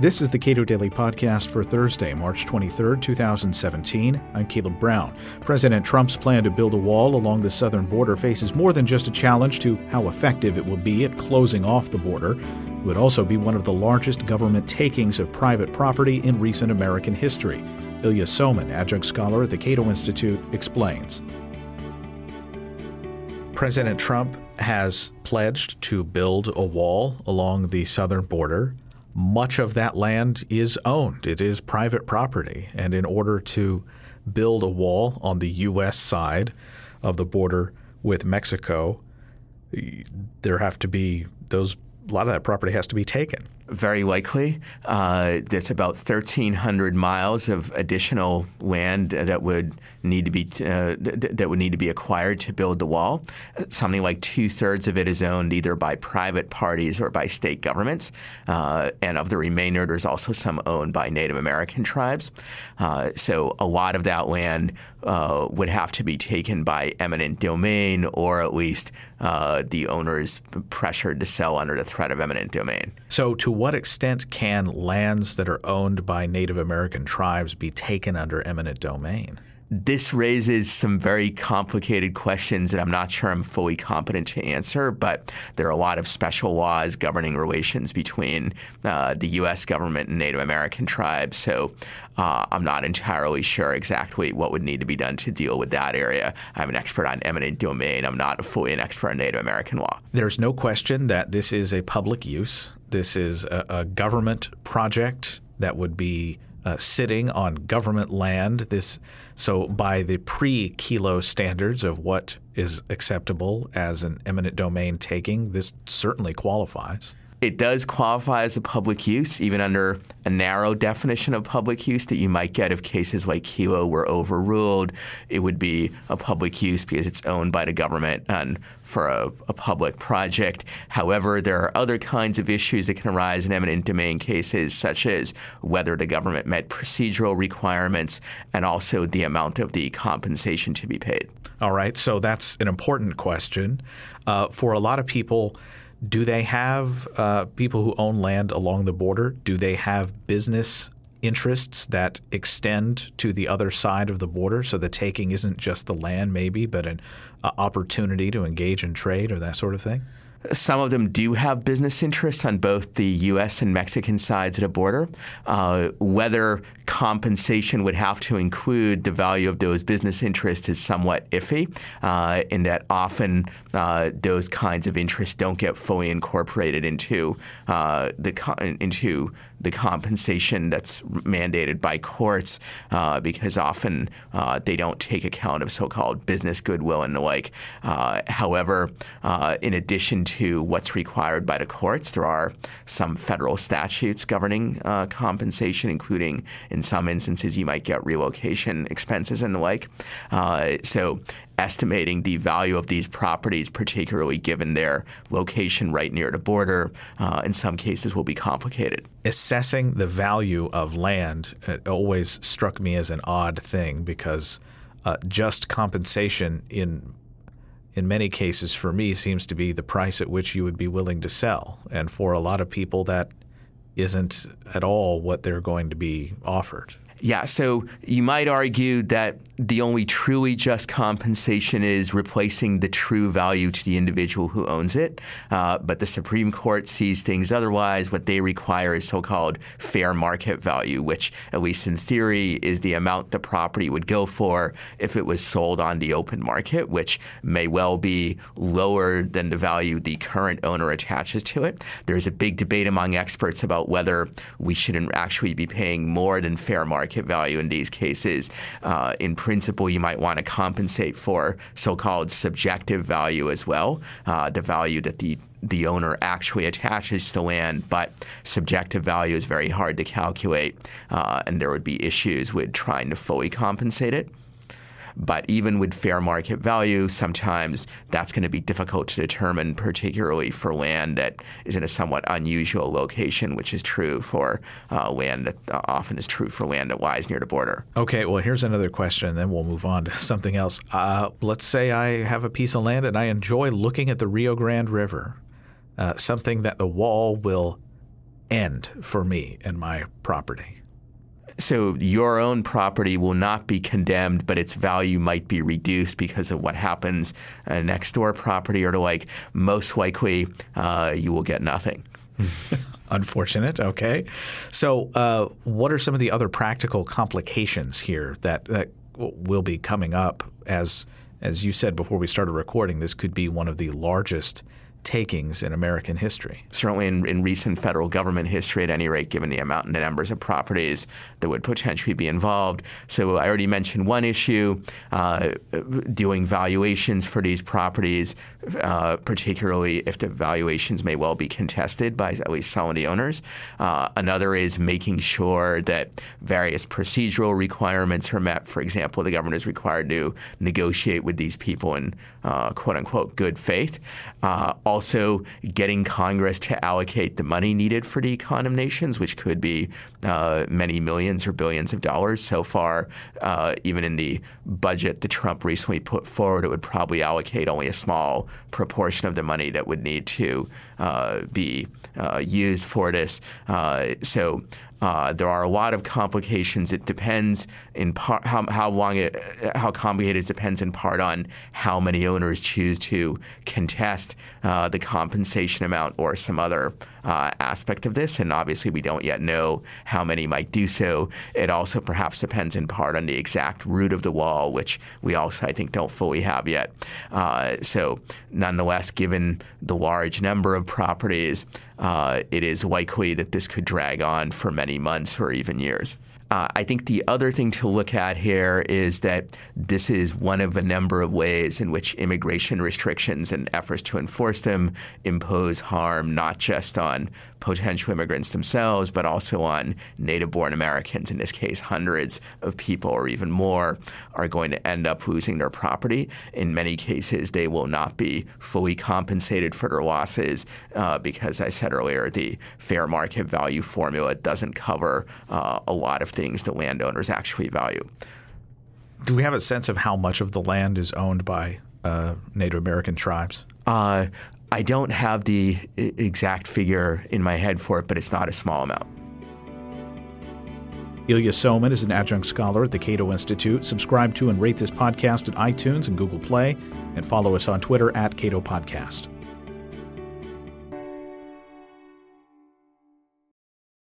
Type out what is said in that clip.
This is the Cato Daily Podcast for Thursday, March 23, 2017. I'm Caleb Brown. President Trump's plan to build a wall along the southern border faces more than just a challenge to how effective it will be at closing off the border. It would also be one of the largest government takings of private property in recent American history. Ilya Somin, adjunct scholar at the Cato Institute, explains. President Trump has pledged to build a wall along the southern border much of that land is owned. It is private property. And in order to build a wall on the U.S. side of the border with Mexico, there have to be those, a lot of that property has to be taken very likely. Uh, there's about 1,300 miles of additional land that would need to be uh, that would need to be acquired to build the wall. Something like two thirds of it is owned either by private parties or by state governments, uh, and of the remainder, there's also some owned by Native American tribes. Uh, so a lot of that land uh, would have to be taken by eminent domain, or at least uh, the owners pressured to sell under the threat of eminent domain. So to what extent can lands that are owned by Native American tribes be taken under eminent domain? This raises some very complicated questions that I'm not sure I'm fully competent to answer, but there are a lot of special laws governing relations between uh, the U.S. government and Native American tribes. So uh, I'm not entirely sure exactly what would need to be done to deal with that area. I'm an expert on eminent domain. I'm not fully an expert on Native American law. There's no question that this is a public use. This is a, a government project that would be uh, sitting on government land. This so by the pre-Kelo standards of what is acceptable as an eminent domain taking, this certainly qualifies. It does qualify as a public use, even under a narrow definition of public use that you might get if cases like Kelo were overruled. It would be a public use because it's owned by the government and for a, a, public project. However, there are other kinds of issues that can arise in eminent domain cases, such as whether the government met procedural requirements and also the amount of the compensation to be paid. All right, so that's an important question. Uh, for a lot of people, do they have uh, people who own land along the border? Do they have business interests that extend to the other side of the border? So the taking isn't just the land, maybe, but an uh, opportunity to engage in trade or that sort of thing? Some of them do have business interests on both the U.S. and Mexican sides of the border. Uh, whether compensation would have to include the value of those business interests is somewhat iffy, uh, in that often uh, those kinds of interests don't get fully incorporated into uh, the into the compensation that's mandated by courts, uh, because often uh, they don't take account of so-called business goodwill and the like. however, in addition to what's required by the courts. There are some federal statutes governing uh, compensation, including in some instances you might get relocation expenses and the like. Uh, so estimating the value of these properties, particularly given their location right near the border, uh, in some cases will be complicated. Assessing the value of land always struck me as an odd thing because uh, just compensation in in many cases for me seems to be the price at which you would be willing to sell. And for a lot of people, that isn't at all what they're going to be offered. Yeah, so you might argue that the only truly just compensation is replacing the true value to the individual who owns it. Uh, but the Supreme Court sees things otherwise. What they require is so called fair market value, which, at least in theory, is the amount the property would go for if it was sold on the open market, which may well be lower than the value the current owner attaches to it. There's a big debate among experts about whether we shouldn't actually be paying more than fair market market value in these cases. Uh, in principle, you might want to compensate for so-called subjective value as well, uh, the value that the the owner actually attaches to land, but subjective value is very hard to calculate, uh, and there would be issues with trying to fully compensate it. But even with fair market value, sometimes that's going to be difficult to determine, particularly for land that is in a somewhat unusual location, which is true for uh, land that uh, often is true for land that lies near the border. Okay, well, here's another question, and then we'll move on to something else. Uh, let's say I have a piece of land and I enjoy looking at the Rio Grande River, uh, something that the wall will end for me and my property? So your own property will not be condemned, but its value might be reduced because of what happens uh, next door property, or to like most likely uh, you will get nothing. Unfortunate. Okay. So, uh, what are some of the other practical complications here that that will be coming up as as you said before we started recording? This could be one of the largest takings in American history. Certainly in, in, recent federal government history, at any rate, given the amount and the numbers of properties that would potentially be involved. So I already mentioned one issue, uh, doing valuations for these properties, uh, particularly if the valuations may well be contested by at least some of the owners. Uh, another is making sure that various procedural requirements are met. For example, the government is required to negotiate with these people in uh, quote unquote good faith. Uh, also, getting Congress to allocate the money needed for the condemnations, which could be uh, many millions or billions of dollars. So far, uh, even in the budget that Trump recently put forward, it would probably allocate only a small proportion of the money that would need to uh, be uh, used for this. so uh, there are a lot of complications. It depends in part how, how long it, how complicated it depends in part on how many owners choose to contest uh, the compensation amount or some other uh, aspect of this. And obviously, we don't yet know how many might do so. It also perhaps depends in part on the exact route of the wall, which we also, I think, don't fully have yet. Uh, so, nonetheless, given the large number of properties, uh, it is likely that this could drag on for many months or even years. Uh, I think the other thing to look at here is that this is one of a number of ways in which immigration restrictions and efforts to enforce them impose harm not just on potential immigrants themselves, but also on native born Americans. In this case, hundreds of people or even more are going to end up losing their property. In many cases, they will not be fully compensated for their losses uh, because, I said earlier, the fair market value formula doesn't cover uh, a lot of things that landowners actually value. Do we have a sense of how much of the land is owned by uh, Native American tribes? Uh, I don't have the exact figure in my head for it, but it's not a small amount. Ilya Somin is an adjunct scholar at the Cato Institute. Subscribe to and rate this podcast at iTunes and Google Play, and follow us on Twitter at Cato Podcast.